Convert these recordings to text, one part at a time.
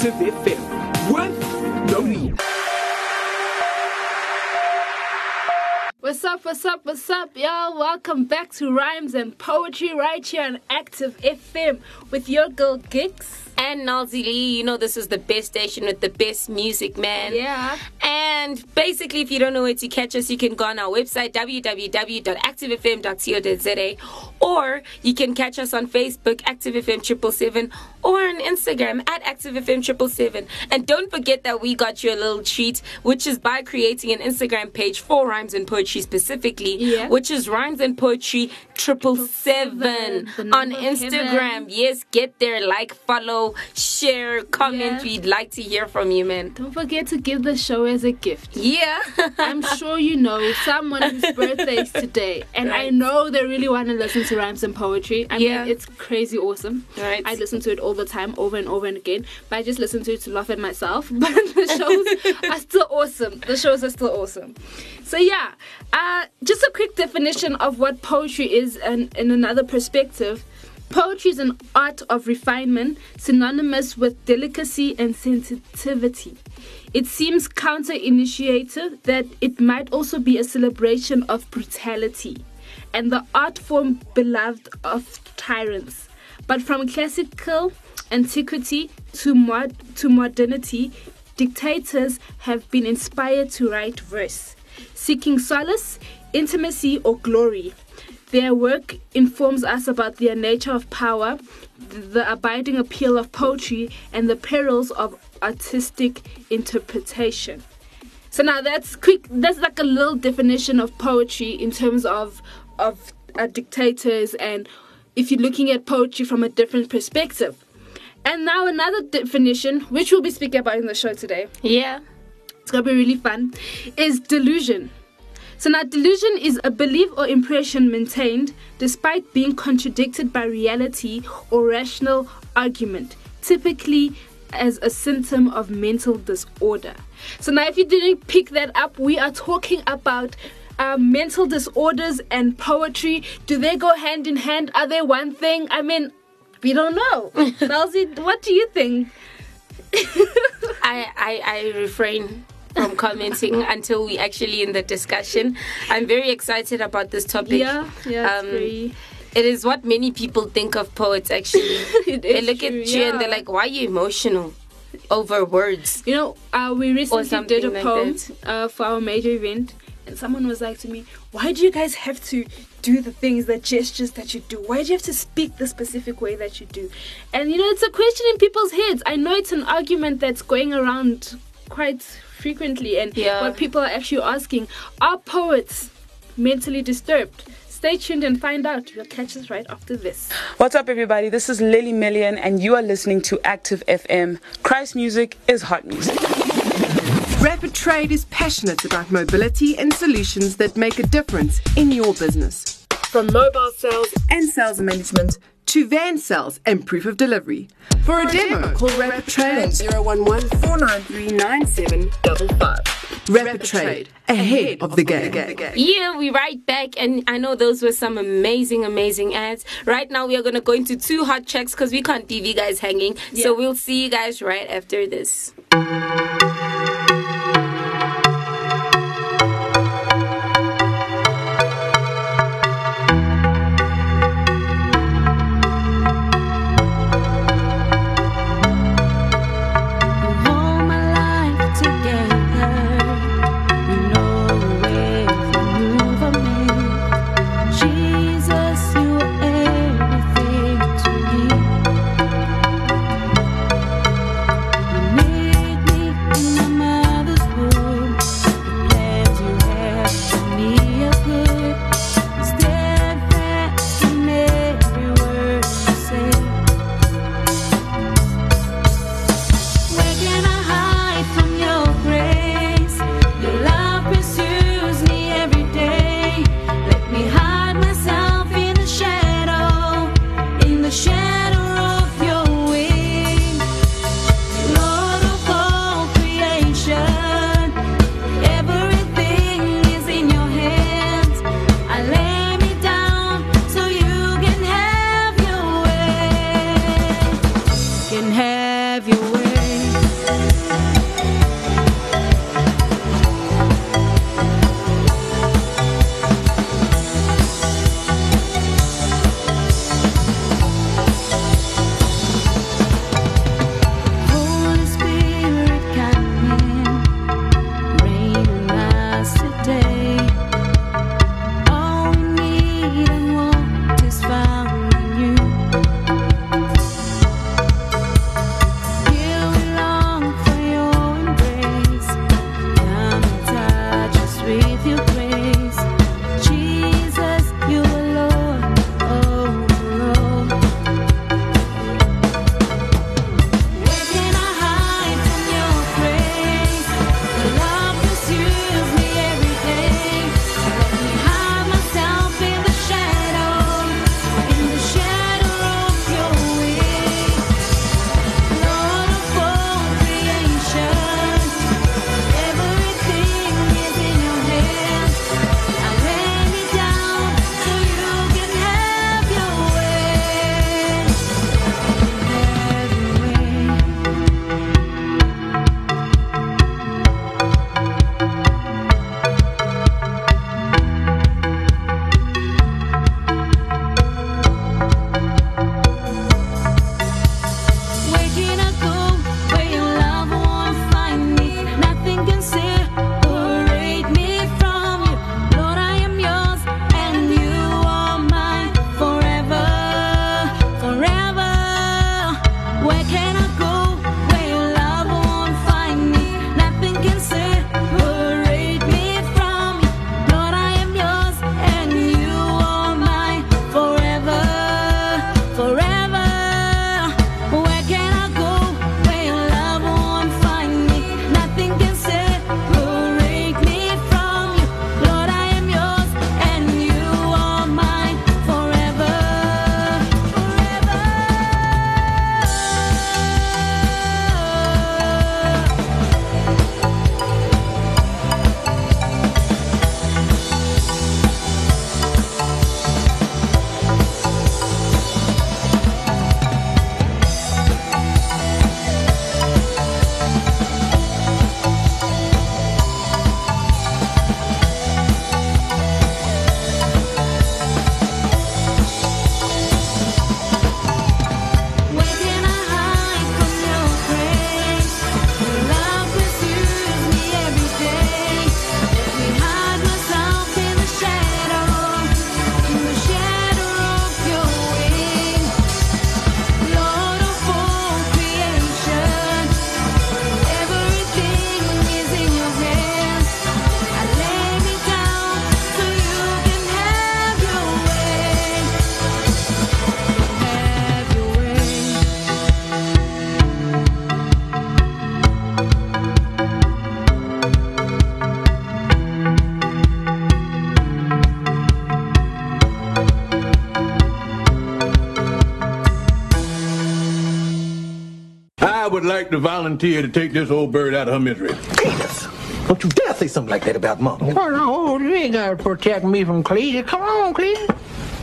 Active FM with no need. What's up, what's up, what's up, y'all? Welcome back to Rhymes and Poetry right here on Active FM with your girl Giks. And Noelzii, you know this is the best station with the best music, man. Yeah. And basically, if you don't know where to catch us, you can go on our website, www.activefm.co.za, or you can catch us on Facebook, ActiveFM777, or on Instagram at ActiveFM777. And don't forget that we got you a little treat, which is by creating an Instagram page for Rhymes and Poetry specifically, Yeah. which is Rhymes and Poetry triple seven on Instagram. Yes, get there, like, follow, share, comment. Yeah. We'd like to hear from you, man. Don't forget to give the show as a gift. Yeah. I'm sure you know someone whose birthday is today, and I know they really want to listen to rhymes and poetry. I Yeah. mean, it's crazy awesome. Right. I listen to it all the time, over and over and again. But I just listen to it to laugh at myself. But the shows are still awesome. The shows are still awesome. So yeah, uh, just a quick definition of what poetry is, and in another perspective. Poetry is an art of refinement, synonymous with delicacy and sensitivity. It seems counter initiative that it might also be a celebration of brutality and the art form beloved of tyrants. But from classical antiquity to, mod- to modernity, dictators have been inspired to write verse, seeking solace, intimacy, or glory. Their work informs us about their nature of power, the abiding appeal of poetry, and the perils of artistic interpretation. So now that's quick. That's like a little definition of poetry in terms of of uh, dictators, and if you're looking at poetry from a different perspective. And now another definition, which we'll be speaking about in the show today, yeah. it's gonna be really fun, is delusion. So now delusion is a belief or impression maintained despite being contradicted by reality or rational argument, typically as a symptom of mental disorder. So now if you didn't pick that up, we are talking about uh, mental disorders and poetry. Do they go hand in hand? Are they one thing? I mean, we don't know. Noelzii, what do you think? I, I, I refrain from commenting until we actually in the discussion. I'm very excited about this topic. Yeah, yeah, Um, very- It is what many people think of poets actually. They look true, at you and they're like, why are you emotional over words? You know, uh, we recently did a like poem uh, for our major event, and someone was like to me, "Why do you guys have to do the things, the gestures that you do? Why do you have to speak the specific way that you do?" And you know, it's a question in people's heads. I know it's an argument that's going around quite frequently, and Yeah. what people are actually asking: Are poets mentally disturbed? Stay tuned and find out. You'll catch us right after this. What's up, everybody? This is Lily Million, and you are listening to Active FM. Christ music is hot music. Rapid Trade is passionate about mobility and solutions that make a difference in your business. From mobile sales and sales management to van sales and proof of delivery. For a demo, call Rapid Trade on 011 493 9755. Rapid Trade, ahead of the game. Yeah, we right back, and I know those were some amazing, amazing ads. Right now, we are gonna go into two hot checks because we can't leave you guys hanging. So we'll see you guys right after this. Volunteer to take this old bird out of her misery? Cletus! Don't you dare say something like that about Mama. Come on, you ain't gotta protect me from Cletus. Come on, Cletus.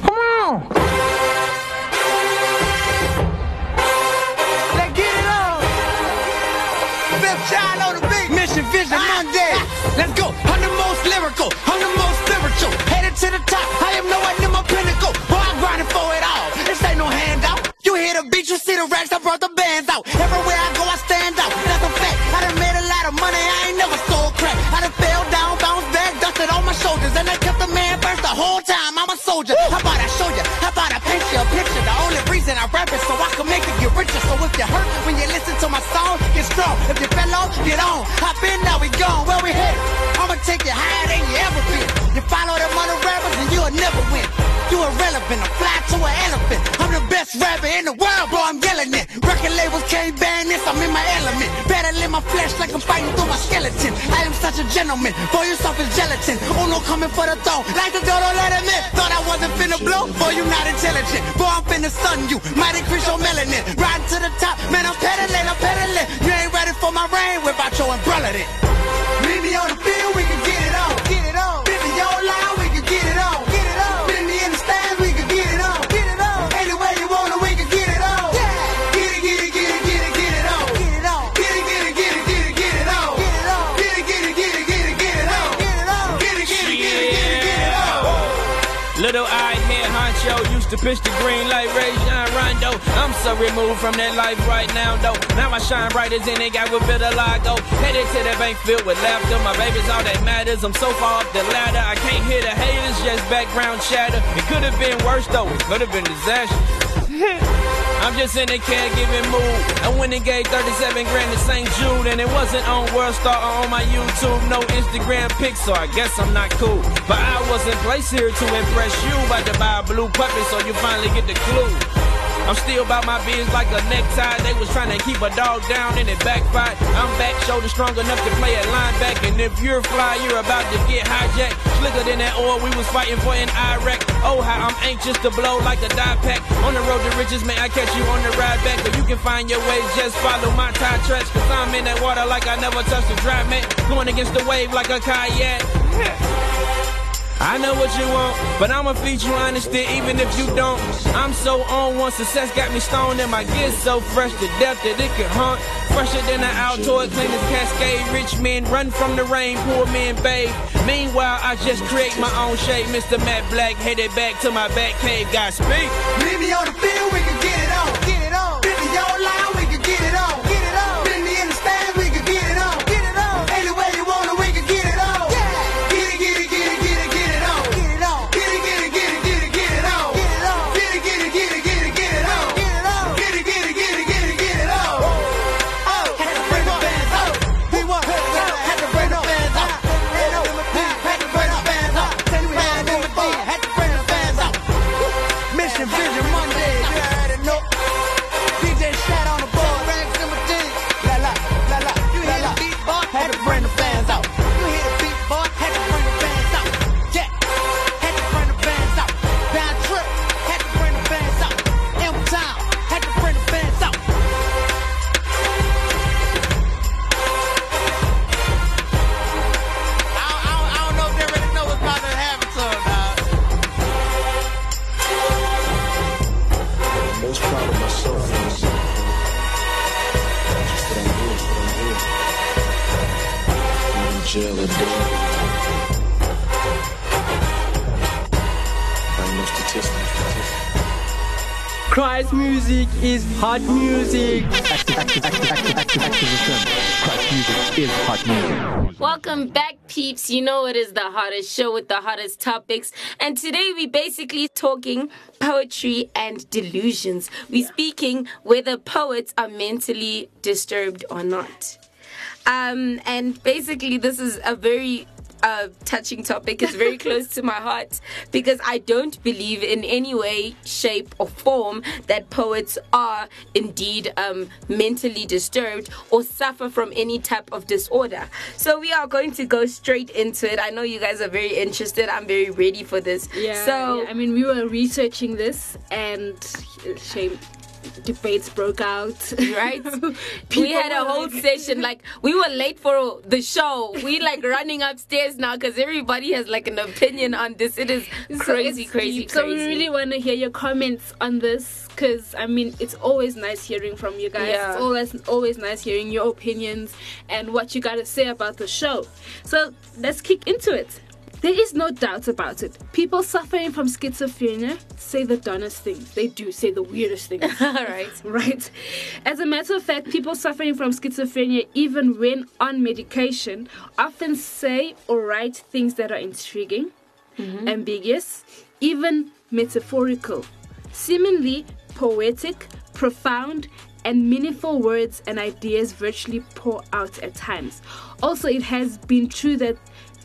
Come on. Let's get it on. Fifth child on the beat. Mission Vision ah, Monday. Ah. Let's go. I'm the most lyrical. I'm the most spiritual. Headed to the top. I am nowhere near my pinnacle. Boy, I'm grinding for it all. This ain't no handout. You hear the beat, you see the racks. I brought the bands out. Soldier. How about I show you? How about I paint you a picture? The only reason I rap is so I can make it get richer. So if you hurt when you listen to my song, get strong. If you fell off, get on. Hop in, now we gone. Where we headed? I'ma take you higher than you ever been. You follow them other rappers and you'll never win. You irrelevant, I fly to an elephant. I'm the best rapper in the world, bro. I'm yelling it. Record labels can't ban this. I'm in my my flesh like I'm fighting through my skeleton. I am such a gentleman. Boy, you soft as gelatin. Uno coming for the throne. Like door, don't let him in. Thought I wasn't finna blow. Boy, you not intelligent. Boy, I'm finna stun you. Might increase your melanin. Riding to the top. Man, I'm pedaling, I'm pedaling. You ain't ready for my rain without your umbrella then. Leave me on the pitch the green light Ray Rondo. I'm so removed from that life right now, though. Now I shine bright as any guy with bit of lago. Headed to the bank filled with laughter. My baby's all that matters. I'm so far up the ladder. I can't hear the haters, just background chatter. It could have been worse, though. It could have been disaster. I'm just in a caregiving mood. I went and gave 37 grand to St. Jude, and it wasn't on World Star or on my YouTube. No Instagram pics, so I guess I'm not cool. But I wasn't placed here to impress you. About to buy a blue puppy, so you finally get the clue. I'm still about my biz like a necktie. They was trying to keep a dog down and it backfired. I'm back, shoulder strong enough to play at linebacker. And if you're fly, you're about to get hijacked. Slicker than that oil we was fighting for in Iraq. Oh, how I'm anxious to blow like a die pack. On the road to riches, may I catch you on the ride back. But you can find your ways, just follow my tie tracks. Cause I'm in that water like I never touched a dry man. Going against the wave like a kayak. I know what you want, but I'ma feed you honesty even if you don't. I'm so on one, success got me stoned, and my gear's so fresh to death that it can haunt. Fresher than an Altoid, clean as Cascade. Rich men run from the rain, poor men bathe. Meanwhile, I just create my own shape. Mr. Matt Black headed back to my back cave. God speak. Meet me on the field, is hot music. Christ music is hot music. Welcome back, peeps. You know it is the hottest show with the hottest topics. And today we're basically talking poetry and delusions. We're speaking whether poets are mentally disturbed or not. Um, and basically this is a very uh, touching topic. It's very close to my heart because I don't believe in any way, shape, or form that poets are indeed um, mentally disturbed or suffer from any type of disorder. So we are going to go straight into it. I know you guys are very interested. I'm very ready for this. Yeah. So yeah, I mean, we were researching this, and shame. Debates broke out. right? we had a whole like- session like we were late for the show. We like running upstairs now because everybody has like an opinion on this. It is So crazy, crazy, deep. So we really want to hear your comments on this because I mean it's always nice hearing from you guys. Yeah. It's always always nice hearing your opinions and what you got to say about the show. So let's kick into it. There is no doubt about it. People suffering from schizophrenia say the dumbest things. They do say the weirdest things. All right. right? As a matter of fact, people suffering from schizophrenia, even when on medication, often say or write things that are intriguing, mm-hmm. ambiguous, even metaphorical, seemingly poetic, profound, and meaningful words and ideas virtually pour out at times. Also, it has been true that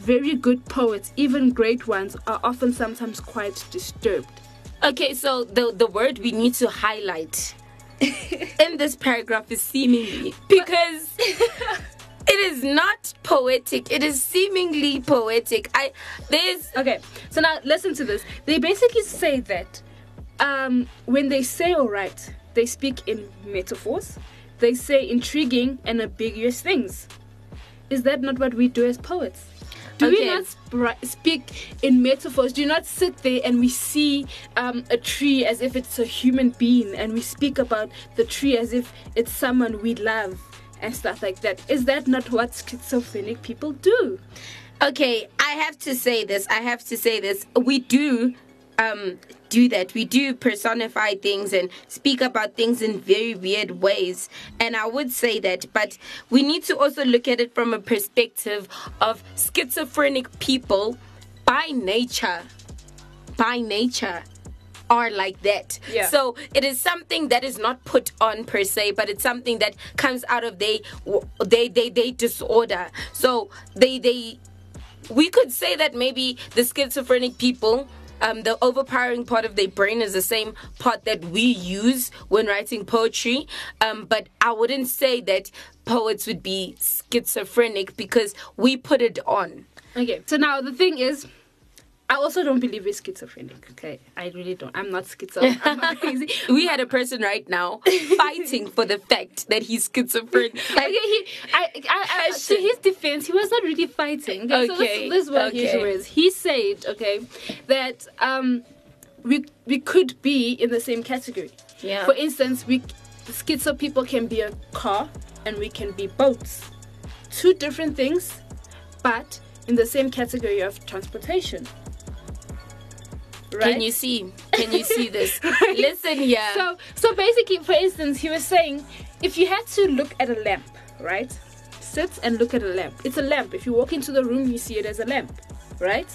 very good poets, even great ones, are often sometimes quite disturbed. Okay, so the the word we need to highlight in this paragraph is seemingly because it is not poetic. It is seemingly poetic. I there's Okay, so now listen to this. They basically say that um, when they say all right they speak in metaphors. They say intriguing and ambiguous things. Is that not what we do as poets? Do we not spri- speak in metaphors? Do not sit there and we see um, a tree as if it's a human being and we speak about the tree as if it's someone we love and stuff like that? Is that not what schizophrenic people do? Okay, I have to say this. I have to say this. We do um do that. We do personify things and speak about things in very weird ways. And I would say that, but we need to also look at it from a perspective of schizophrenic people by nature. By nature are like that. Yeah. So it is something that is not put on per se, but it's something that comes out of they they they they disorder. So they they we could say that maybe the schizophrenic people um, the overpowering part of their brain is the same part that we use when writing poetry. Um, but i wouldn't say that poets would be schizophrenic because we put it on. Okay, so now the thing is, I also don't believe we're schizophrenic. Okay, I really don't. I'm not schizophrenic. I'm not crazy. we had a person right now fighting for the fact that he's schizophrenic like, Okay, he, I, I, I, to his defense, he was not really fighting. Okay, so Okay, this, this is what his okay. issue is. He said, okay, that um, we we could be in the same category. Yeah. For instance, we schizo people can be a car and we can be boats. Two different things, but in the same category of transportation. Right? can you see can you see this listen here So, so basically, for instance, he was saying, if you had to look at a lamp, right? Sit and look at a lamp. It's a lamp. If you walk into the room, you see it as a lamp, right?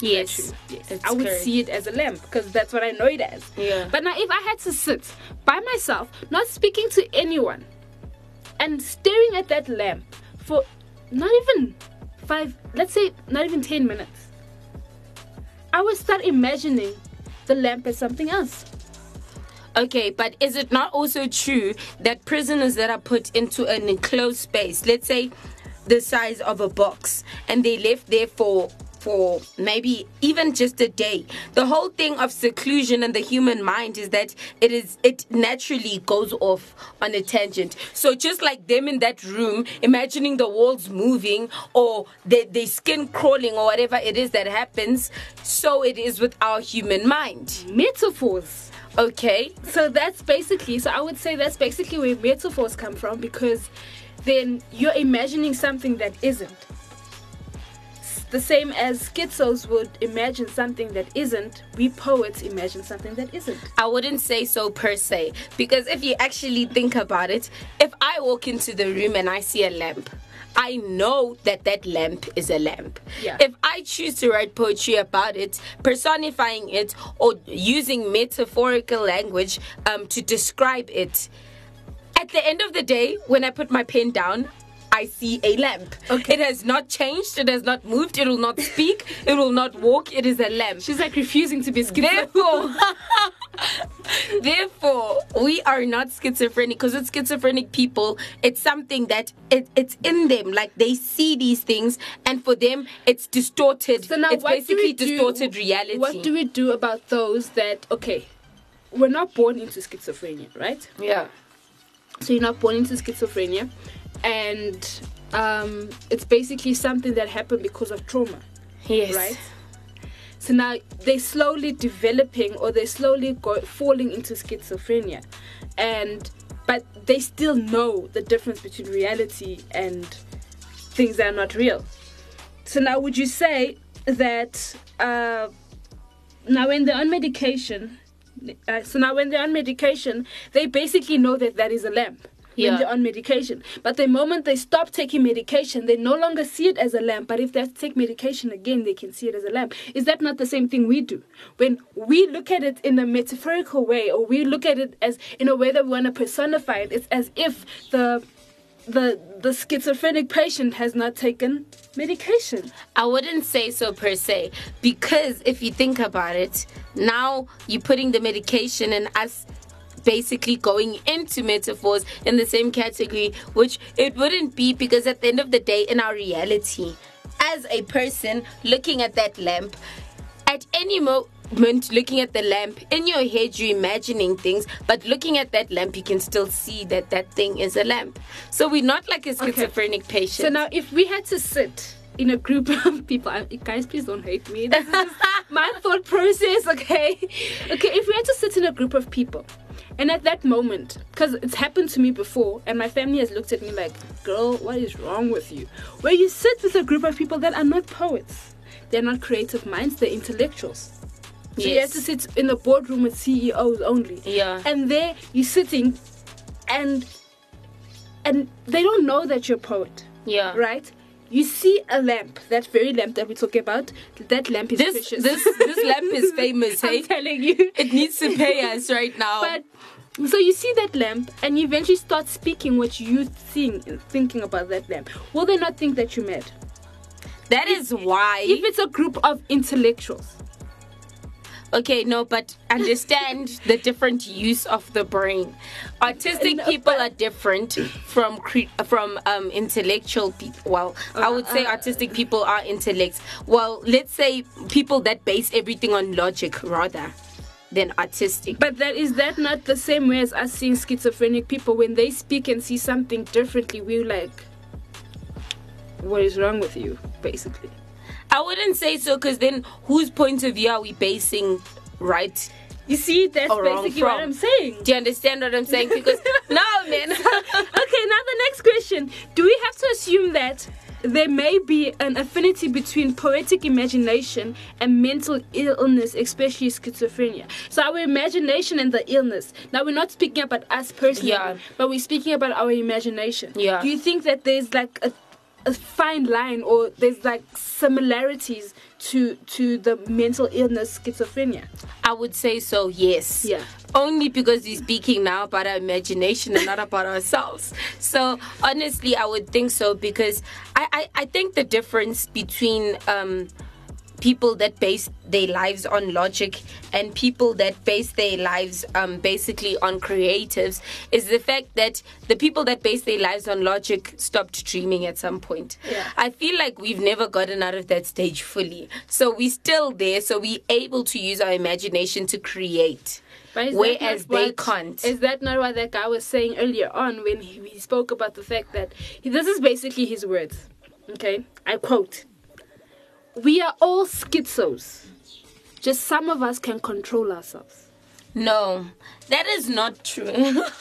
yes, Yes. I would correct. see it as a lamp because that's what I know it as. Yeah. But now, if I had to sit by myself, not speaking to anyone, and staring at that lamp for not even five, let's say, not even 10 minutes, I would start imagining the lamp as something else. Okay, but is it not also true that prisoners that are put into an enclosed space, let's say the size of a box, and they left there for for maybe even just a day. The whole thing of seclusion and the human mind is that it is it naturally goes off on a tangent. So just like them in that room, imagining the walls moving or the their skin crawling or whatever it is that happens, so it is with our human mind. Metaphors. Okay. So that's basically, so I would say that's basically where metaphors come from because then you're imagining something that isn't. The same as schizos would imagine something that isn't, we poets imagine something that isn't. I wouldn't say so per se because if you actually think about it, if I walk into the room and I see a lamp, I know that that lamp is a lamp. Yeah. If I choose to write poetry about it, personifying it or using metaphorical language um, to describe it, at the end of the day, when I put my pen down, I see a lamp. Okay. It has not changed. It has not moved. It will not speak. it will not walk. It is a lamp. She's like refusing to be schizo. Therefore, therefore, we are not schizophrenic because with schizophrenic people, it's something that it, it's in them. Like they see these things, and for them, it's distorted. So now, it's what do basically we do- distorted reality. What do we do about those that, okay, we're not born into schizophrenia, right? Yeah. So you're not born into schizophrenia, and um, it's basically something that happened because of trauma. Yes. Right. So now they're slowly developing, or they're slowly go- falling into schizophrenia, and but they still know the difference between reality and things that are not real. So now, would you say that uh, now when they're on medication, uh, so now when they're on medication, they basically know that that is a lamp. Yeah. When they're on medication, but the moment they stop taking medication, they no longer see it as a lamp. But if they have to take medication again, they can see it as a lamp. Is that not the same thing we do? When we look at it in a metaphorical way, or we look at it as in a way that we want to personify it, it's as if the the the schizophrenic patient has not taken medication. I wouldn't say so per se because if you think about it, now you're putting the medication and us basically going into metaphors in the same category, which it wouldn't be because at the end of the day, in our reality, as a person looking at that lamp, at any moment looking at the lamp in your head you're imagining things but looking at that lamp you can still see that that thing is a lamp so we're not like a schizophrenic patient So now, if we had to sit in a group of people, I, guys, please don't hate me. This is my thought process, okay? Okay, if we had to sit in a group of people, and at that moment, because it's happened to me before, and my family has looked at me like, girl, what is wrong with you? Where you sit with a group of people that are not poets, they're not creative minds, they're intellectuals. So you have to sit in a boardroom with CEOs only. Yeah. And there you're sitting and and they don't know that you're a poet. Yeah. Right? You see a lamp, that very lamp that we talk about, that lamp is this precious. this this lamp is famous hey I'm telling you. it needs to pay us right now But so you see that lamp and you eventually start speaking what you think thinking about that lamp. Will they not think that you're mad? that is why If it's a group of intellectuals. Okay, no, but understand the different use of the brain. Autistic No, people are different from cre- from um, intellectual people. Well, I would say Uh, autistic people are intellects. Well, let's say people that base everything on logic rather than artistic. But that is that not the same way as us seeing schizophrenic people when they speak and see something differently, we're like, what is wrong with you? Basically. I wouldn't say so because then whose point of view are we basing right? You see, that's basically what? I'm saying. Do you understand what I'm saying? Because no, man. okay, now the next question. Do we have to assume that there may be an affinity between poetic imagination and mental illness, especially schizophrenia? So our imagination and the illness. Now we're not speaking about us personally, Yeah. but we're speaking about our imagination. Yeah. Do you think that there's like a a fine line or there's like similarities to to the mental illness schizophrenia I would say so, yes. Yeah. Only because we're speaking now about our imagination and not about ourselves. So honestly, I would think so because I, I, I think the difference between um, people that base their lives on logic and people that base their lives um, basically on creatives is the fact that the people that base their lives on logic stopped dreaming at some point. Yeah. I feel like we've never gotten out of that stage fully. So we're still there, so we're able to use our imagination to create. But is that Whereas they what- can't. Is that not what that guy was saying earlier on when he, he spoke about the fact that he, this is basically his words? Okay, I quote: "We are all schizos. Just some of us can control ourselves." No, that is not true.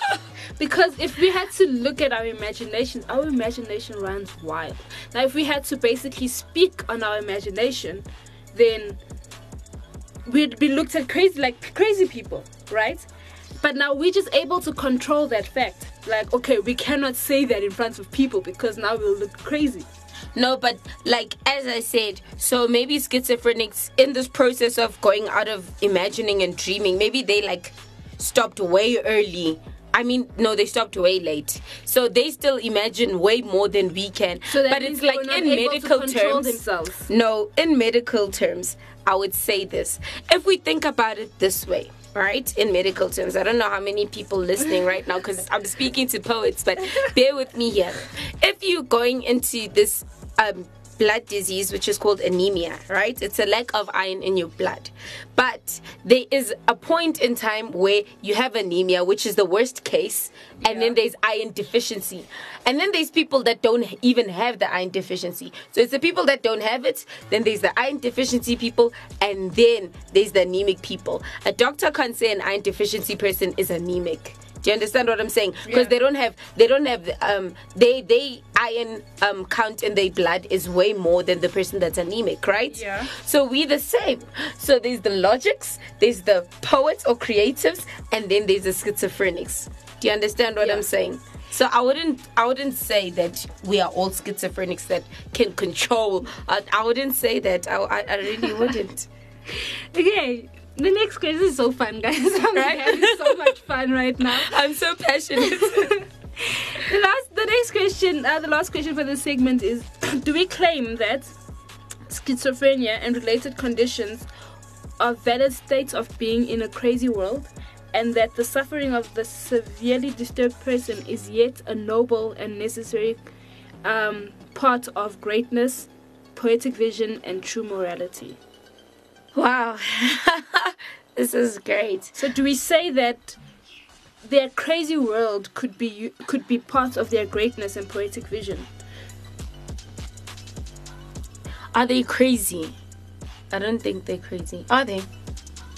Because if we had to look at our imaginations, our imagination runs wild. Now, if we had to basically speak on our imagination, then we'd be looked at crazy like crazy people, right? But now we're just able to control that fact. Like, okay, we cannot say that in front of people because now we'll look crazy. No, but like as I said, so maybe schizophrenics in this process of going out of imagining and dreaming, maybe they like stopped way early. I mean, no, they stopped way late. So they still imagine way more than we can. So that but it's like not in medical terms. themselves. No, in medical terms, I would say this. If we think about it this way, right? In medical terms, I don't know how many people listening right now because I'm speaking to poets, but bear with me here. If you're going into this um, blood disease which is called anemia, right? It's a lack of iron in your blood. But there is a point in time where you have anemia, which is the worst case, and then there's iron deficiency. And then there's people that don't even have the iron deficiency. So it's the people that don't have it, then there's the iron deficiency people, and then there's the anemic people. A doctor can't say an iron deficiency person is anemic. Do you understand what I'm saying? Because they don't have they don't have um they they iron um count in their blood is way more than the person that's anemic, right? Yeah. So we the same. So there's the logics, there's the poets or creatives, and then there's the schizophrenics. Do you understand what I'm saying? So I wouldn't I wouldn't say that we are all schizophrenics that can control. I, I wouldn't say that. I, I, I really wouldn't. Okay, the next quiz is so fun, guys. I'm Right? having so much fun right now. I'm so passionate. the last, the next question, uh, the last question for this segment is: Do we claim that schizophrenia and related conditions are valid states of being in a crazy world, and that the suffering of the severely disturbed person is yet a noble and necessary um, part of greatness, poetic vision, and true morality? Wow, this is great. So, do we say that their crazy world could be could be part of their greatness and poetic vision? Are they crazy? I don't think they're crazy. Are they?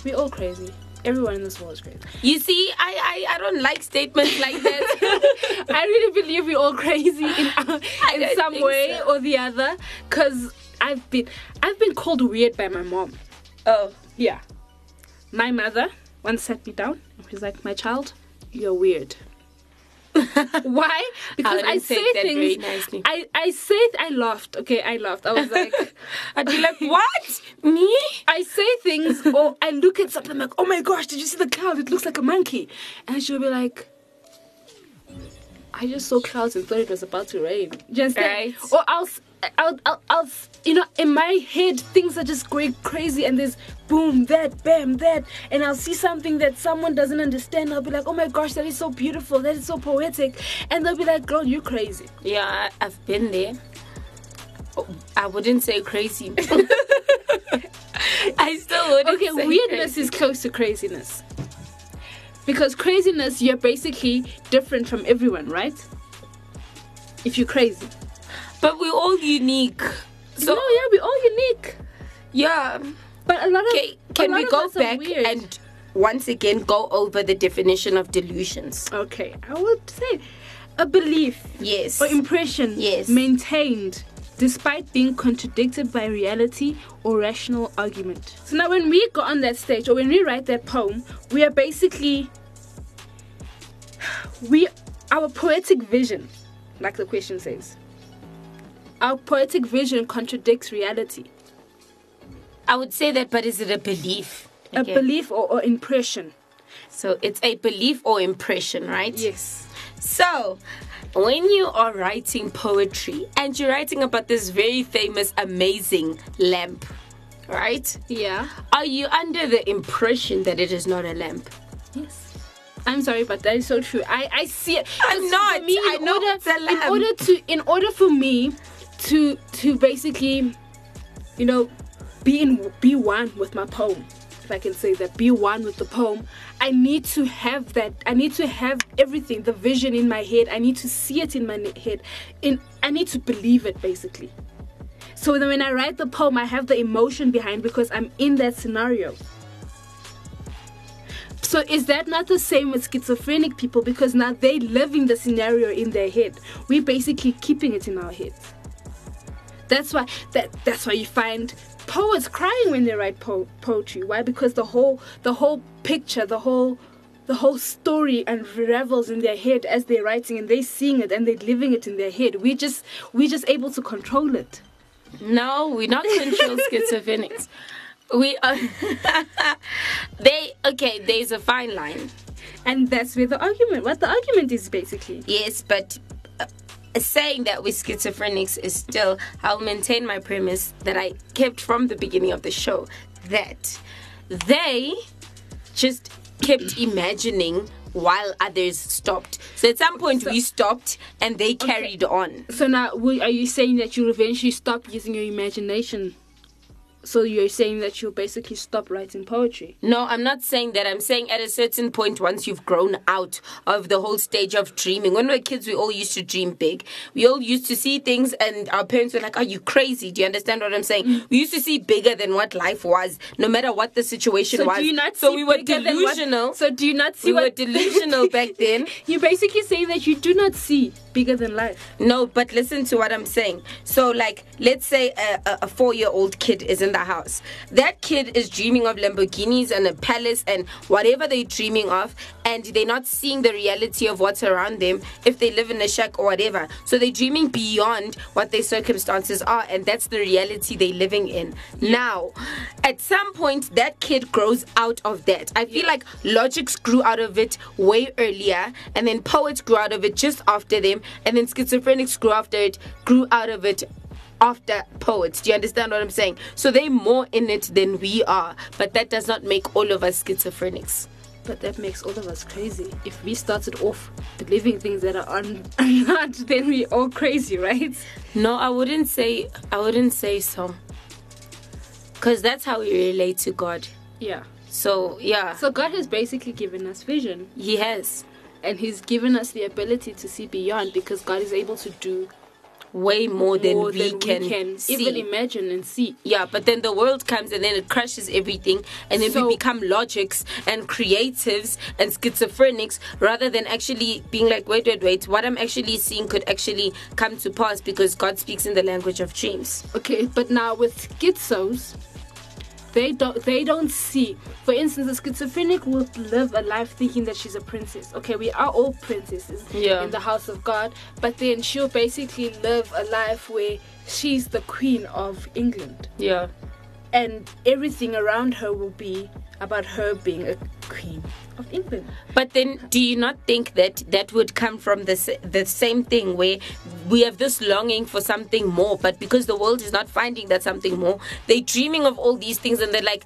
We're all crazy. Everyone in this world is crazy. You see, I I, I don't like statements like that. I really believe we're all crazy in, uh, in some way so. or the other. Cause I've been I've been called weird by my mom. Oh, Yeah, my mother once sat me down and was like, "My child, you're weird." Why? Ah, because I, say take that very things. nicely. I I say I laughed. Okay, I laughed. I was like. I'd be like, what? Me? I say things or I look at something like, oh my gosh, did you see the cloud? It looks like a monkey. And she'll be like, I just saw clouds and thought it was about to rain. Understand? Right. Or I'll, s- I'll, I'll, I'll, you know, in my head, things are just going crazy and there's boom, that, bam, that. And I'll see something that someone doesn't understand. I'll be like, oh my gosh, that is so beautiful. That is so poetic. And they'll be like, girl, you're crazy. Yeah, I, I've been there. Oh, I wouldn't say crazy. I still wouldn't. Okay, say weirdness crazy. is close to craziness. Because craziness, you're basically different from everyone, right? If you're crazy. But we're all unique. So no, yeah, we're all unique. yeah. But a lot of Okay, can lot we of go back and once again go over the definition of delusions? Okay, I would say a belief Yes. or impression Yes. maintained despite being contradicted by reality or rational argument. So now when we go on that stage or when we write that poem, we are basically we our poetic vision, like the question says. Our poetic vision contradicts reality. I would say that, but is it a belief? A Again. belief or, or impression. So it's a belief or impression, right? Yes. So, when you are writing poetry and you're writing about this very famous, amazing lamp, right? Yeah. Are you under the impression that it is not a lamp? Yes. I'm sorry, but that is so true. I, I see it. I'm not. Me, I know order, it's a in order to, in order for me to, to basically, you know, be in, be one with my poem. If I can say that, be one with the poem. I need to have that. I need to have everything, the vision in my head. I need to see it in my head. In, I need to believe it, basically. So when I write the poem, I have the emotion behind because I'm in that scenario. So is that not the same with schizophrenic people? Because now they living the scenario in their head. We're basically keeping it in our heads. That's why that that's why you find poets crying when they write po- poetry. Why? Because the whole the whole picture, the whole the whole story unravels in their head as they're writing and they're seeing it and they're living it in their head. We just we just able to control it. No, we're not control schizophrenics. We are. they okay. There's a fine line. And that's where the argument what the argument is basically. Yes, but uh, saying that with schizophrenics is still. I'll maintain my premise that I kept from the beginning of the show that they just kept imagining while others stopped. So at some point we stopped and they carried on. So now, are you saying that you'll eventually stop using your imagination? So you're saying that you'll basically stop writing poetry? No, I'm not saying that. I'm saying at a certain point, once you've grown out of the whole stage of dreaming. When we were kids, we all used to dream big. We all used to see things, and our parents were like, Are you crazy? Do you understand what I'm saying? Mm. We used to see bigger than what life was, no matter what the situation So was. do you not so see we were bigger than what- delusional. so do you not see we were delusional back then. You're basically saying that you do not see bigger than life. No, but listen to what I'm saying. So, like, let's say a, a, a four year old kid is in the house. That kid is dreaming of Lamborghinis and a palace and whatever they're dreaming of, and they're not seeing the reality of what's around them if they live in a shack or whatever. So, they're dreaming beyond what their circumstances are, and that's the reality they're living in. Now, at some point, that kid grows out of that. I feel like Logics grew out of it way earlier, and then poets grew out of it just after them, and then schizophrenics grew after it, grew out of it after poets. Do you understand what I'm saying? So they're more in it than we are, but that does not make all of us schizophrenics. But that makes all of us crazy. If we started off believing things that are un- not, then we all crazy, right? No, I wouldn't say I wouldn't say so. Cause that's how we relate to God. Yeah. So yeah. So God has basically given us vision. He has. And He's given us the ability to see beyond because God is able to do way more than, more we, than can we can see. even imagine and see. Yeah, but then the world comes and then it crushes everything, and then So- we become logics and creatives and schizophrenics rather than actually being like, wait, wait, wait, what I'm actually seeing could actually come to pass because God speaks in the language of dreams. Okay, but now with schizos, they don't they don't see. For instance, a schizophrenic will live a life thinking that she's a princess. Okay, we are all princesses Yeah. in the house of God, but then she'll basically live a life where she's the queen of England. Yeah. And everything around her will be about her being a queen of England. But then, do you not think that that would come from the the same thing where we have this longing for something more, but because the world is not finding that something more, they're dreaming of all these things, and they're like,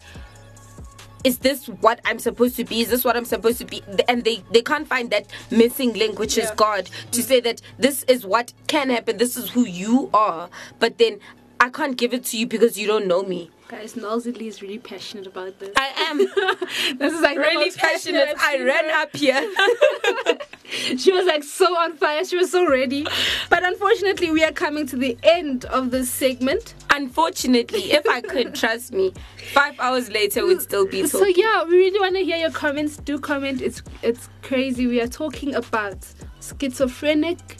"Is this what I'm supposed to be? Is this what I'm supposed to be?" And they they can't find that missing link, which is God, to say that this is what can happen. This is who you are. But then. I can't give it to you because you don't know me. Guys, Noelzii is really passionate about this. I am. this is like really passionate. I've I ran up here. she was like so on fire. She was so ready. But unfortunately, we are coming to the end of this segment. Unfortunately, if I could trust me, five hours later we'd still be talking. So yeah, we really want to hear your comments. Do comment. It's it's crazy. We are talking about schizophrenic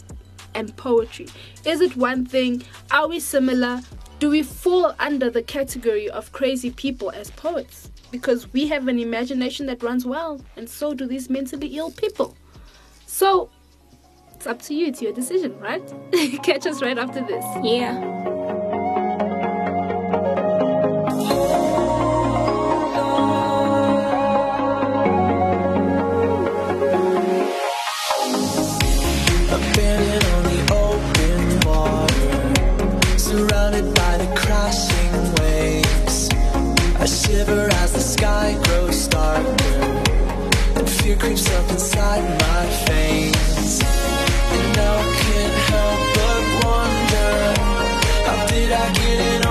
and poetry. Is it one thing? Are we similar? Do we fall under the category of crazy people as poets? Because we have an imagination that runs wild, and so do these mentally ill people. So it's up to you. It's your decision, right? Catch us right after this. Yeah. Shiver as the sky grows darker, and fear creeps up inside my veins. And now I can't help but wonder, how did I get it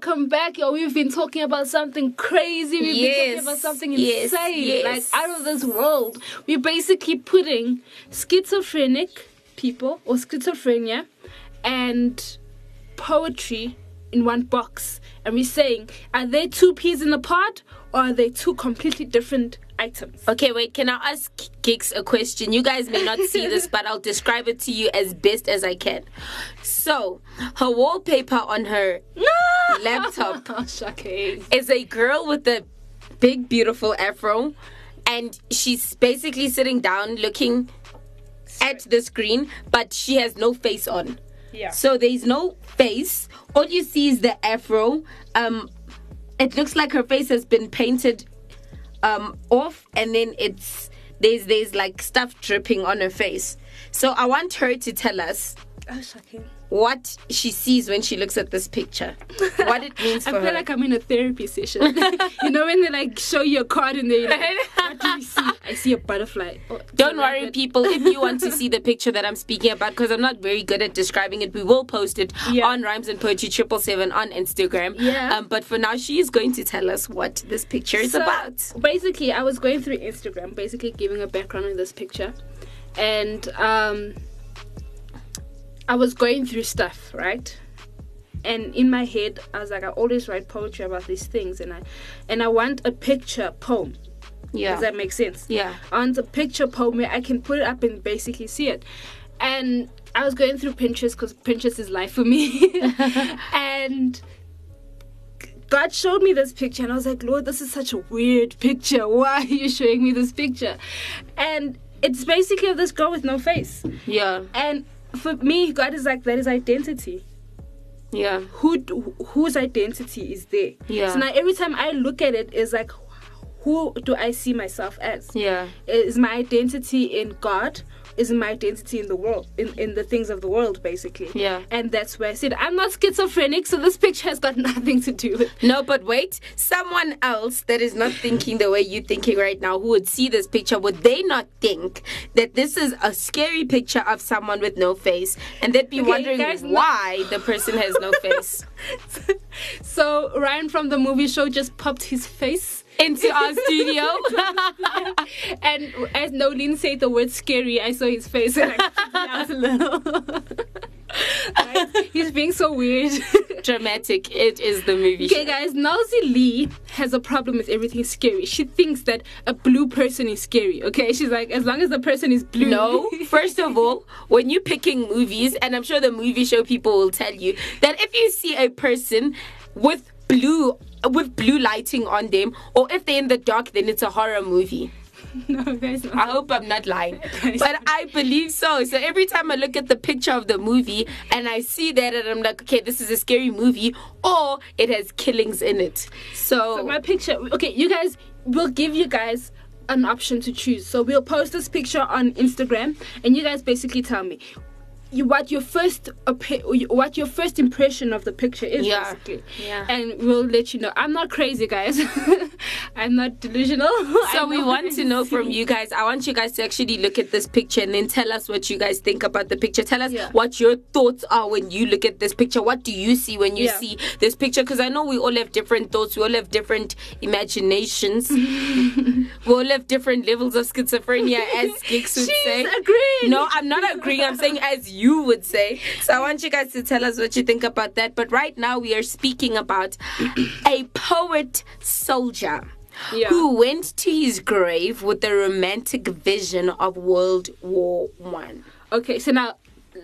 welcome back. Yo, we've been talking about something crazy. We've been talking about something yes, insane, yes. like out of this world. We're basically putting schizophrenic people or schizophrenia and poetry in one box. And we're saying, are they two peas in a pod or are they two completely different items? Okay, wait, can I ask Giks a question? You guys may not see this, but I'll describe it to you as best as I can. So, her wallpaper on her laptop Shocking. is a girl with a big, beautiful afro, and she's basically sitting down looking at the screen, but she has no face on. Yeah. So there's no face. All you see is the afro. Um, it looks like her face has been painted um off, and then it's there's there's like stuff dripping on her face. So I want her to tell us Oh, shocking. What she sees when she looks at this picture. What it means for her. I feel her. like I'm in a therapy session. you know when they like show you a card and they like, what do you see? I see a butterfly. Oh, Don't worry, it. people. If you want to see the picture that I'm speaking about, because I'm not very good at describing it, we will post it on Rhymes and Poetry Triple Seven on Instagram. Yeah. Um, but for now, she is going to tell us what this picture is So, about. Basically, I was going through Instagram, basically giving a background on this picture, and um, I was going through stuff, right? And in my head, I was like, I always write poetry about these things, and I, and I want a picture poem. Yeah. Does that make sense? Yeah. I want a picture poem where I can put it up and basically see it. And I was going through Pinterest because Pinterest is life for me. and God showed me this picture, and I was like, Lord, this is such a weird picture. Why are you showing me this picture? And it's basically of this girl with no face. Yeah. And for me, God is like, that is identity. Yeah. Who whose identity is there? Yeah. So now every time I look at it, it's like, who do I see myself as? Yeah. Is my identity in God is my identity in the world, in, in the things of the world, basically. Yeah. And that's where I said, I'm not schizophrenic, so this picture has got nothing to do with No, but wait, someone else that is not thinking the way you're thinking right now, who would see this picture, would they not think that this is a scary picture of someone with no face? And they'd be Okay, wondering guys, no- why the person has no face. So Ryan from the movie show just popped his face Into our studio. and as Noelzii said the word scary, I saw his face and I out a little. Right? He's being so weird. Dramatic. It is the movie. Okay, show. guys, Noelzii has a problem with everything scary. She thinks that a blue person is scary. Okay, she's like, as long as the person is blue. No, first of all, when you're picking movies, and I'm sure the movie show people will tell you that if you see a person with blue with blue lighting on them, or if they're in the dark, then it's a horror movie. no, guys, no. I hope I'm not lying, but I believe so. So every time I look at the picture of the movie and I see that, and I'm like, okay, this is a scary movie, or it has killings in it. So, So my picture. Okay, you guys. We'll give you guys an option to choose. So we'll post this picture on Instagram, and you guys basically tell me. You, what your first what your first impression of the picture is Yeah. basically Yeah. and we'll let you know i'm not crazy guys i'm not delusional So we want to know from you guys. I want you guys to actually look at this picture and then tell us what you guys think about the picture. Tell us Yeah. what your thoughts are when you look at this picture. What do you see when you Yeah. see this picture? Because I know we all have different thoughts. We all have different imaginations. we all have different levels of schizophrenia, as Giks would She's say. agreeing. No, I'm not agreeing. I'm saying as you would say. So I want you guys to tell us what you think about that. But right now we are speaking about a poet soldier Yeah. who went to his grave with a romantic vision of World War One. Okay, so now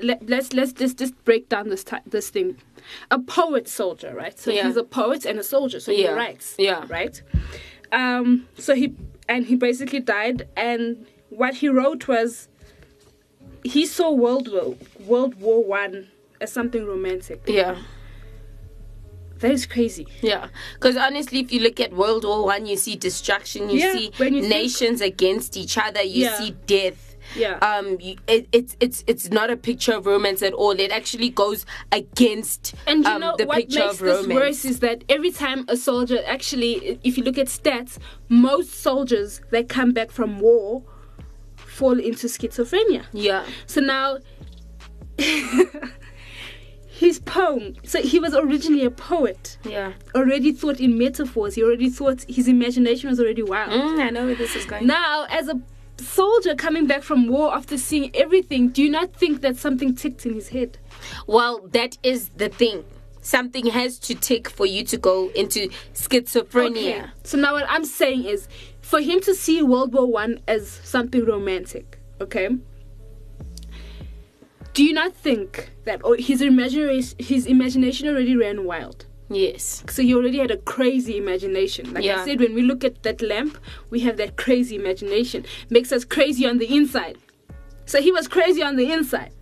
let, let's let's just just break down this this thing. A poet soldier, right? So Yeah. he's a poet and a soldier, so he writes. Yeah. Right. Um. So he and he basically died, and what he wrote was he saw World War World War One as something romantic. Yeah. That is crazy. Yeah, because honestly, if you look at World War One, you see destruction, you Yeah, see you think- nations against each other, you Yeah. see death. Yeah. Um, you, it, it's it's it's not a picture of romance at all. It actually goes against. And you um, know the what picture makes this worse is that every time a soldier actually, if you look at stats, most soldiers that come back from war fall into schizophrenia. yeah, So now, his poem. So he was originally a poet. yeah. Already thought in metaphors. He already thought his imagination was already wild. Mm, I know where this is going. Now, as a soldier coming back from war after seeing everything, do you not think that something ticked in his head? Well, that is the thing. Something has to tick for you to go into schizophrenia. Okay. So now what I'm saying is, for him to see World War One as something romantic, okay? Do you not think that oh, his imagination, his imagination already ran wild? Yes. So he already had a crazy imagination. Like Yeah. I said, when we look at that lamp, we have that crazy imagination. Makes us crazy on the inside. So he was crazy on the inside.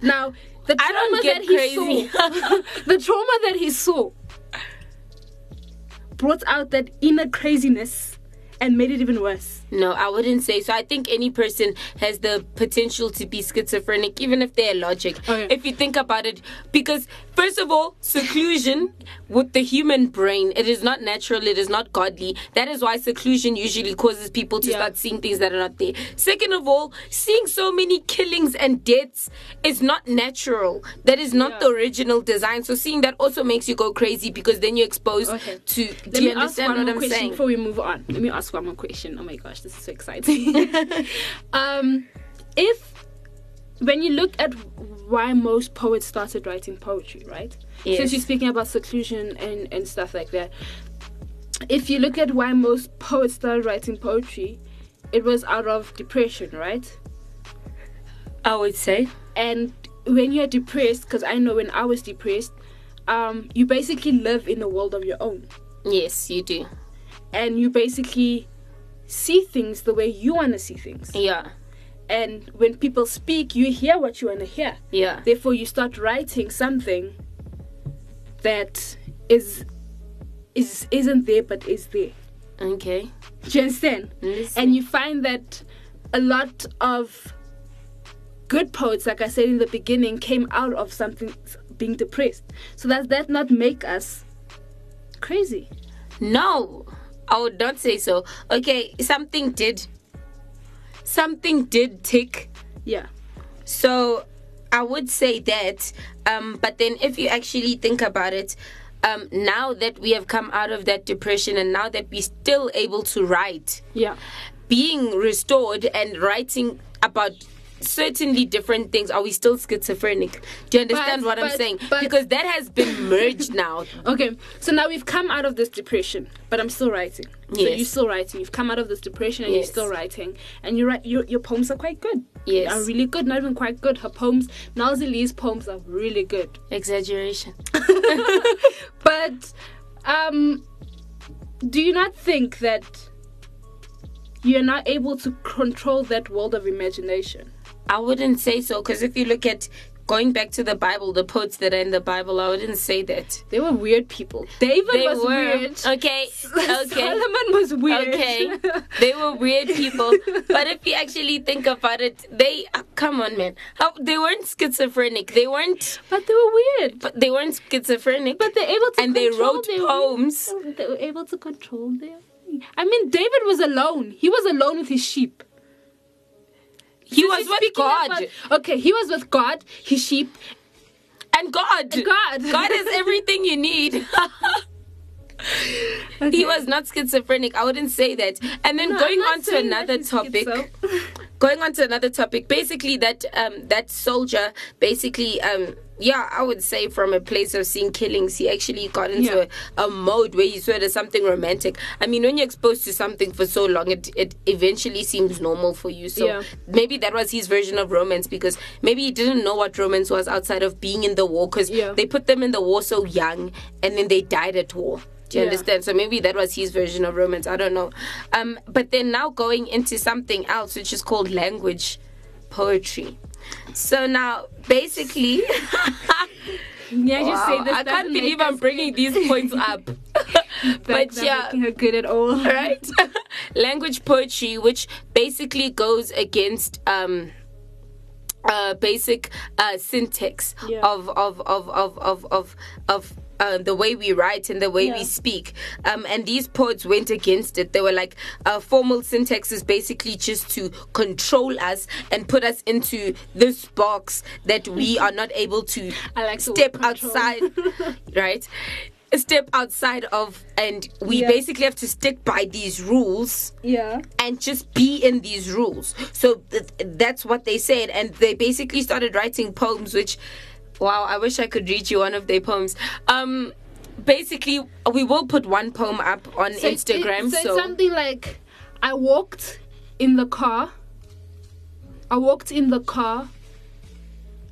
Now, the trauma that he saw, the trauma that he saw, brought out that inner craziness and made it even worse. No, I wouldn't say so. I think any person has the potential to be schizophrenic, even if they're logic. Oh, okay. If you think about it, because first of all, seclusion with the human brain, it is not natural, it is not godly. That is why seclusion usually causes people to Yeah. start seeing things that are not there. Second of all, seeing so many killings and deaths is not natural. That is not Yeah. the original design. So seeing that also makes you go crazy because then you're exposed Okay. to. Let do me you ask understand one what more I'm question saying? before we move on. Let me ask one more question. Oh my gosh, this is so exciting. um, if when you look at why most poets started writing poetry, right? Yes. Since you're speaking about seclusion and and stuff like that, if you look at why most poets started writing poetry, it was out of depression, right? I would say. And when you're depressed, because I know when I was depressed, um, you basically live in a world of your own. Yes, you do. and you basically see things the way you want to see things. Yeah. And when people speak, you hear what you want to hear. Yeah. Therefore, you start writing something that is is isn't there but is there. Okay. Do you understand? Listen. And you find that a lot of good poets, like I said in the beginning, came out of something being depressed. So does that not make us crazy? No, I would not say so. Okay, something did. Something did tick. Yeah. So I would say that. Um, but then if you actually think about it, um, now that we have come out of that depression and now that we're still able to write, Yeah. being restored and writing about certainly different things, are we still schizophrenic? Do you understand But- what I'm saying? but- because that has been merged now. Okay, so now we've come out of this depression, but I'm still writing. So Yes. you're still writing. You've come out of this depression and Yes. you're still writing, and you write your your poems are quite good. Yes. are really good. Not even quite good. Her poems, Noelzii's poems are really good. Exaggeration. But um, do you not think that you're not able to control that world of imagination? I wouldn't say so because if you look at going back to the Bible, the poets that are in the Bible, I wouldn't say that. They were weird people. David They was were. weird. Okay. Okay. Solomon was weird. Okay. They were weird people. but if you actually think about it, they uh, come on man. How they weren't schizophrenic. They weren't But they were weird. but they weren't schizophrenic. But they're able to and they wrote poems. They were able to control them. I mean, David was alone. He was alone with his sheep. He was with God. about- okay, he was with God, his sheep, And God. God. God is everything you need. He was not schizophrenic. I wouldn't say that. And then No, going on to another topic. going on to another topic. Basically, that um that soldier basically um yeah, I would say from a place of seeing killings, he actually got into Yeah. a, a mode where he saw it as something romantic. I mean, when you're exposed to something for so long, it, it eventually seems normal for you. So Yeah. maybe that was his version of romance because maybe he didn't know what romance was outside of being in the war because Yeah. they put them in the war so young and then they died at war. Do you Yeah. understand? So maybe that was his version of romance. I don't know. Um, but then now going into something else, which is called language poetry. So now, basically, Yeah, just say this. I can't believe I'm bringing these points up. But yeah, her good at all. right? Language poetry, which basically goes against um, uh, basic uh, syntax Yeah. of of of of of of, of uh, the way we write and the way we speak. Um, and these poets went against it. They were like, uh, formal syntax is basically just to control us and put us into this box that we are not able to like step outside, right? Step outside of, and we Yeah. basically have to stick by these rules Yeah. and just be in these rules. So th- that's what they said, and they basically started writing poems. Which, wow, I wish I could read you one of their poems. Um, basically, we will put one poem up on So it's- it- Instagram. so, so it's something like, I walked in the car. I walked in the car.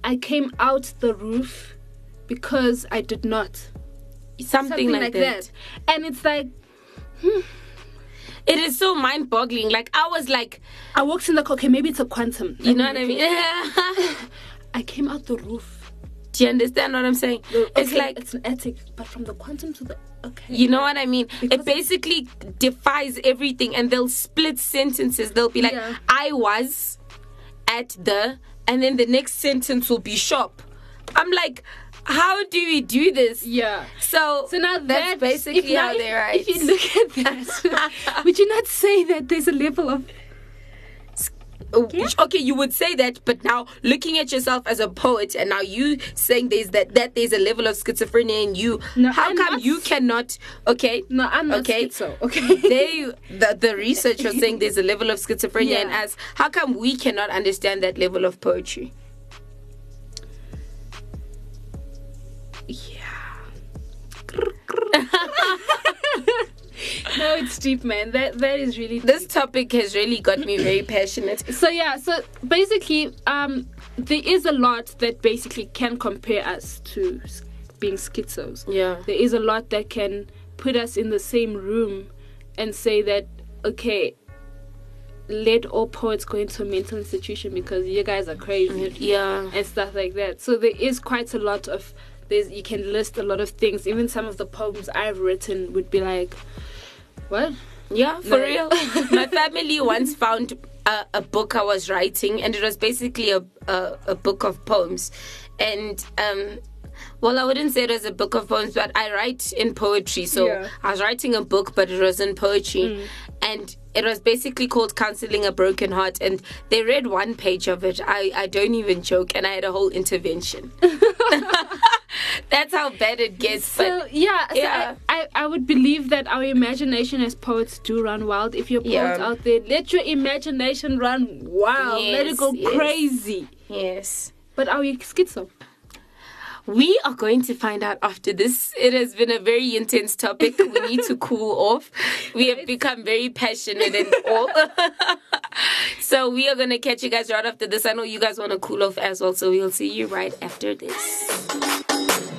I came out the roof because I did not. something, like, that. And it's like, It is so mind-boggling. Like I was like, I walked in the car. Okay, maybe it's a quantum. you know what I mean? I came out the roof. Do you understand what I'm saying? It's Okay, like it's an attic, but from the quantum to the okay. You know what I mean? Because it basically defies everything, and they'll split sentences. They'll be like, Yeah. "I was at the," and then the next sentence will be "shop." I'm like, how do we do this? Yeah. So, So now that's basically how they write. If you look at that, would you not say that there's a level of Oh, Okay, you would say that, but now looking at yourself as a poet, and now you saying there's that that there's a level of schizophrenia in you. No, how I'm come not- you cannot? Okay, no? I'm not Okay. schizo. Okay. they the, the research was saying there's a level of schizophrenia in Yeah. us. How come we cannot understand that level of poetry? no, it's deep, man. That that is really This topic has really got me very passionate. so yeah so basically um there is a lot that basically can compare us to being schizos Yeah. there is a lot that can put us in the same room and say that okay let all poets go into a mental institution because you guys are crazy Yeah. and stuff like that so there is quite a lot of there's you can list a lot of things even some of the poems i've written would be like what Yeah, for No. real. My family once found a, a book I was writing, and it was basically a a, a book of poems, and um. Well, I wouldn't say it was a book of poems, but I write in poetry. So Yeah. I was writing a book, but it was in poetry. And it was basically called Counseling a Broken Heart. And they read one page of it. I, I don't even joke. And I had a whole intervention. That's how bad it gets. So but yeah, so yeah. I, I, I would believe that our imagination as poets do run wild. If you're poets Yeah. out there, let your imagination run wild. let it go yes. crazy. Yes. But are we schizo? We are going to find out after this. It has been a very intense topic. We need to cool off. We have become very passionate and all. so we are going to catch you guys right after this. I know you guys want to cool off as well. So we'll see you right after this.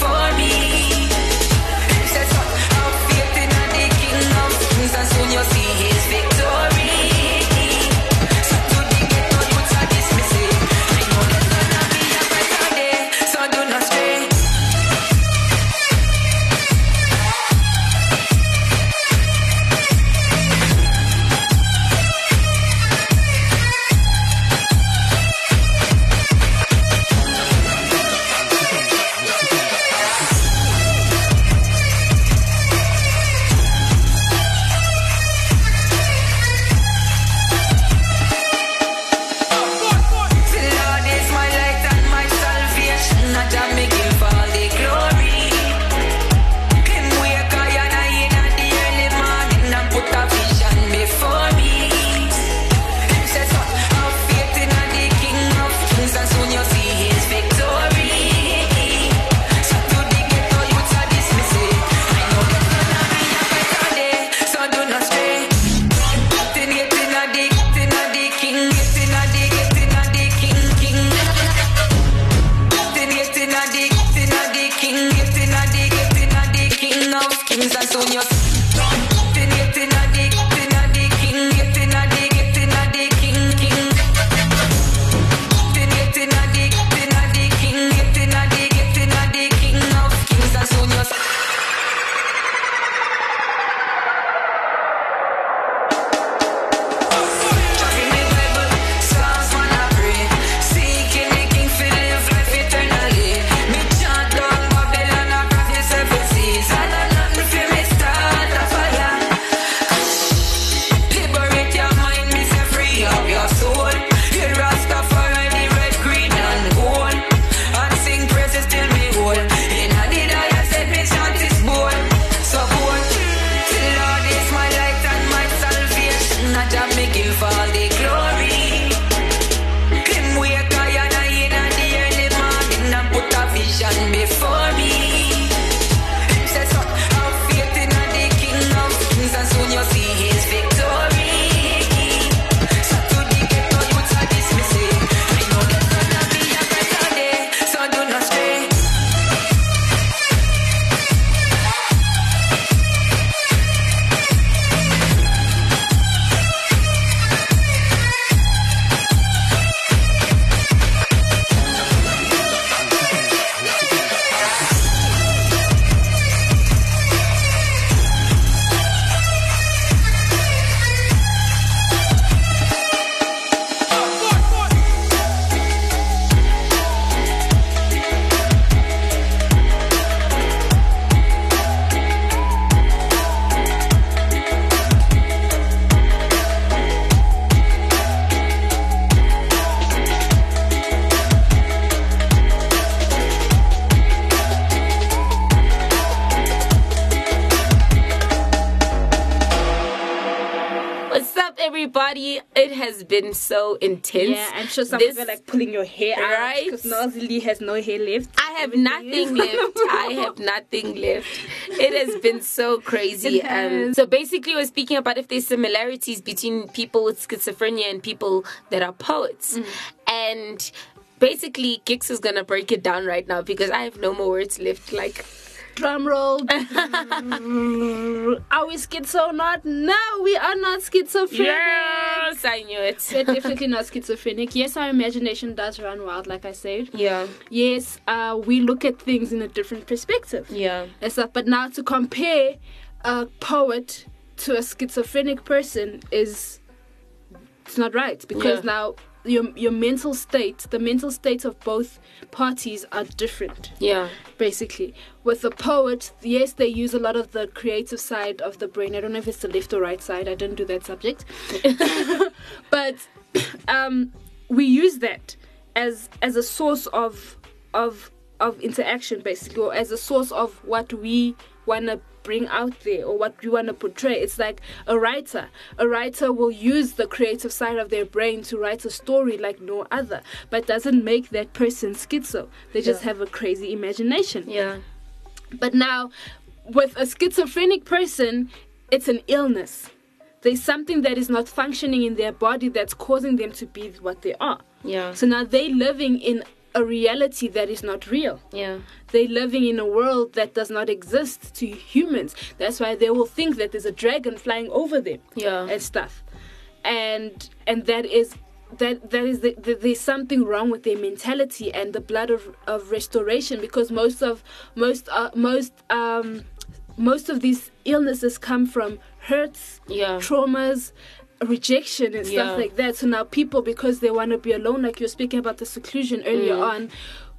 Vision intense. Yeah, I'm sure some This- people are like pulling your hair out Right? because Noelzii has no hair left. I have nothing left. I have nothing left. It has been so crazy. Um, so basically, we're speaking about if there's similarities between people with schizophrenia and people that are poets. Mm. And basically, Giks is gonna break it down right now because I have no more words left. Like, Drum roll. are we schizo or not? No, we are not schizophrenic. yes, I knew it. We're definitely not schizophrenic. Yes, our imagination does run wild, like I said. Yeah. Yes, uh, we look at things in a different perspective. Yeah. And stuff. But now to compare a poet to a schizophrenic person is it's not right because Yeah. now your your mental state, the mental state of both parties are different. Yeah. Basically, with a poet, yes, they use a lot of the creative side of the brain. I don't know if it's the left or right side. I didn't do that subject, but um, we use that as as a source of of of interaction, basically, or as a source of what we want to bring out there or what we want to portray. It's like a writer. A writer will use the creative side of their brain to write a story like no other, but doesn't make that person schizo. They just Yeah. have a crazy imagination. Yeah. But now, with a schizophrenic person, it's an illness. There's something that is not functioning in their body that's causing them to be what they are. Yeah. So now they're living in a reality that is not real. Yeah. They're living in a world that does not exist to humans. That's why they will think that there's a dragon flying over them Yeah. and stuff. And and that is that that is the, the, there's something wrong with their mentality and the blood of, of restoration because most of most uh, most um most of these illnesses come from hurts, Yeah. traumas, rejection and stuff Yeah. like that. So now people because they want to be alone, like you were speaking about the seclusion earlier Mm. on,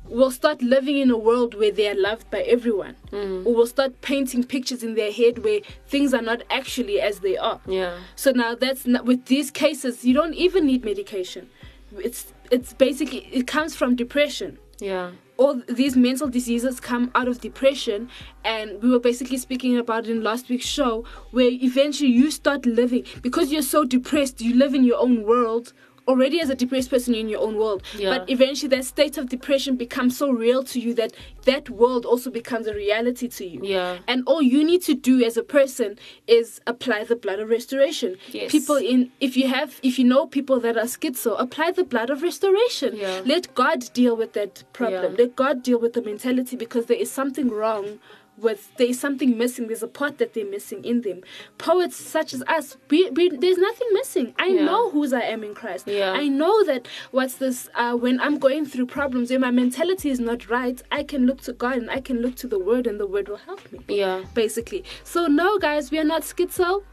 will start living in a world where they are loved by everyone, Mm. or will start painting pictures in their head where things are not actually as they are. Yeah. So now that's not, with these cases, you don't even need medication. It's it's basically it comes from depression. Yeah. All these mental diseases come out of depression, and we were basically speaking about it in last week's show, where eventually you start living because you're so depressed, you live in your own world. Already, as a depressed person, you're in your own world, Yeah. but eventually that state of depression becomes so real to you that that world also becomes a reality to you. Yeah. And all you need to do as a person is apply the blood of restoration. Yes. People in if you have if you know people that are schizo, apply the blood of restoration. Yeah. Let God deal with that problem. Yeah. Let God deal with the mentality because there is something wrong with there is something missing. There's a part that they're missing in them. Poets such as us, we, we, there's nothing missing. I Yeah. know whose I am in Christ. Yeah. I know that what's this uh, when I'm going through problems, when my mentality is not right, I can look to God and I can look to the word and the word will help me. Yeah. Basically. So no guys, we are not schizo.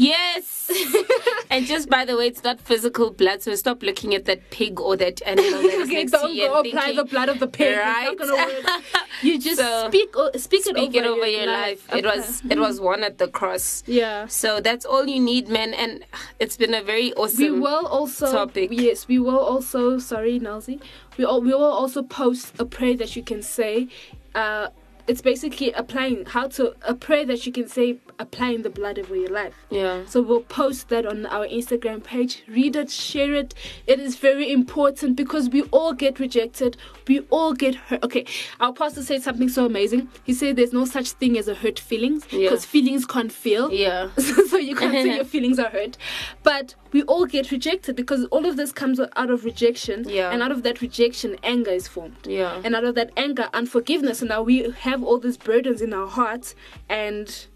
Yes. and just by the way, it's not physical blood, so stop looking at that pig or that animal that okay, don't go and apply thinking, the blood of the pig. Right? It's not gonna work. You just So, speak speak, Speak it over, your life. It Okay. was it was won at the cross. Yeah. So that's all you need, man. And it's been a very awesome. we will also topic. yes we will also sorry Noelzii we all, we will also post a prayer that you can say uh it's basically applying how to a prayer that you can say applying the blood over your life Yeah. so we'll post that on our instagram page read it share it it is very important because we all get rejected we all get hurt okay our pastor said something so amazing he said there's no such thing as a hurt feelings Yeah. because feelings can't feel Yeah. so you can't say your feelings are hurt. But we all get rejected because all of this comes out of rejection. Yeah. And out of that rejection, anger is formed. Yeah. And out of that anger, unforgiveness. And now we have all these burdens in our hearts. And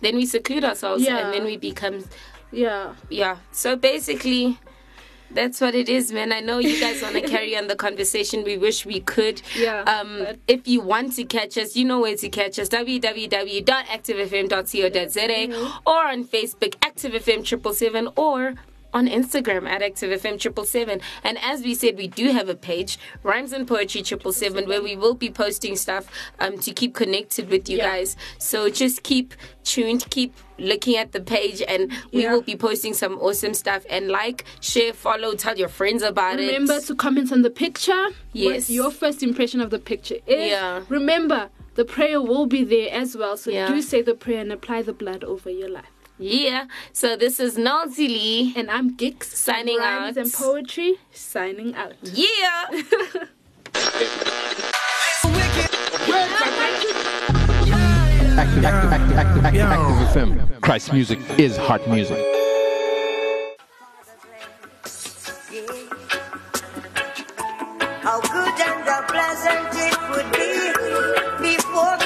Then we seclude ourselves Yeah. and then we become yeah. yeah. So basically that's what it is, man. I know you guys want to carry on the conversation. We wish we could. Yeah, Um, if you want to catch us, you know where to catch us. www.activefm.co.za or on Facebook, ActiveFM triple seven, or on Instagram at ActiveFM triple seven. And as we said, we do have a page, Rhymes and Poetry triple seven, where we will be posting stuff um to keep connected with you Yeah. guys. So just keep tuned, keep looking at the page, and we Yeah. will be posting some awesome stuff. And like, share, follow, tell your friends about Remember it. Remember to comment on the picture. Yes. What your first impression of the picture is. Yeah. Remember, the prayer will be there as well. So Yeah. do say the prayer and apply the blood over your life. Yeah. So this is Noelzii. And I'm Giks. Signing Rhymes out. and poetry. Signing out. Yeah. Active, active, active, active, active, active FM. Christ music is heart music. How good and how pleasant it would be before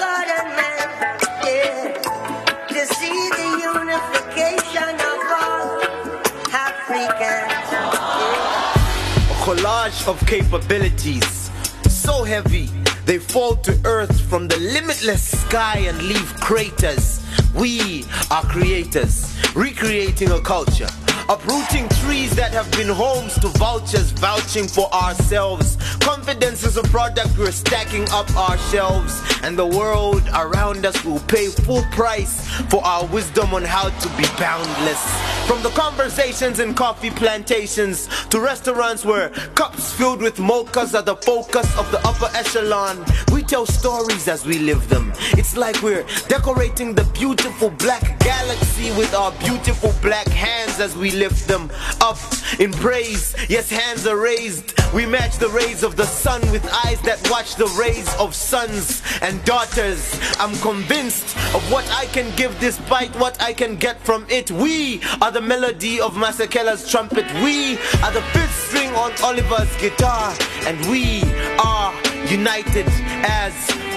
collage of capabilities, so heavy they fall to earth from the limitless sky and leave craters. We are creators, recreating a culture. Uprooting trees that have been homes to vultures, vouching for ourselves. Confidence is a product we're stacking up our shelves, and the world around us will pay full price for our wisdom on how to be boundless. From the conversations in coffee plantations to restaurants where cups filled with mochas are the focus of the upper echelon, we tell stories as we live them. It's like we're decorating the beautiful black galaxy with our beautiful black hands as we lift them up in praise. Yes, hands are raised. We match the rays of the sun with eyes that watch the rays of sons and daughters. I'm convinced of what I can give despite what I can get from it. We are the melody of Masekela's trumpet. We are the fifth string on Oliver's guitar. And we are united as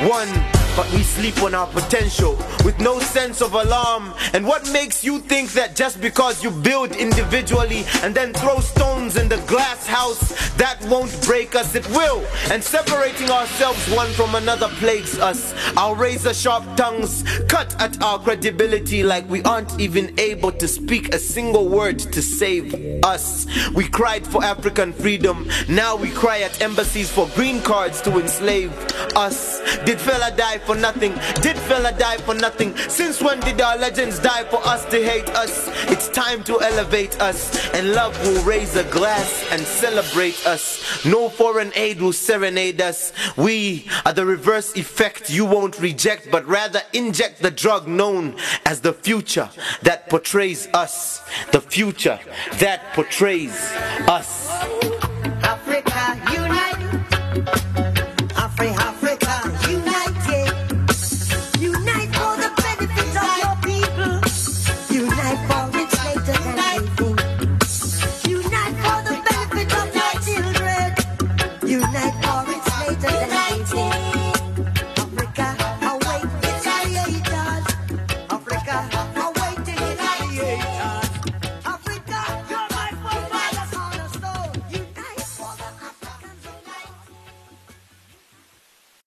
one. But we sleep on our potential with no sense of alarm. And what makes you think that just because you build individually and then throw stones in the glass house, that won't break us? It will. And separating ourselves one from another plagues us. Our razor sharp tongues cut at our credibility like we aren't even able to speak a single word to save us. We cried for African freedom. Now we cry at embassies for green cards to enslave us. Did fella die for nothing? Did Fela die for nothing? Since when did our legends die for us to hate us? It's time to elevate us, and love will raise a glass and celebrate us. No foreign aid will serenade us. We are the reverse effect you won't reject, but rather inject the drug known as the future that portrays us. The future that portrays us.